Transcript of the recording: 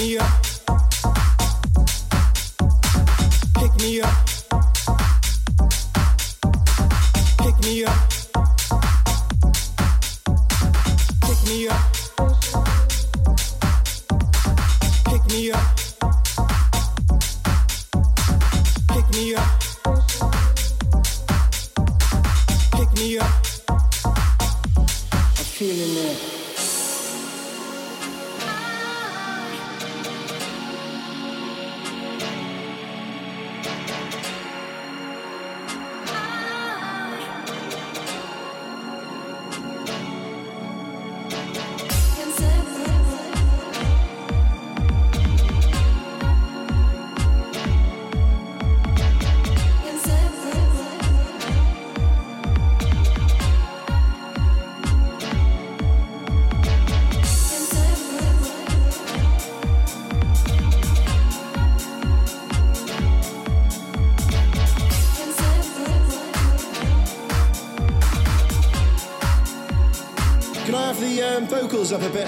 me up. of a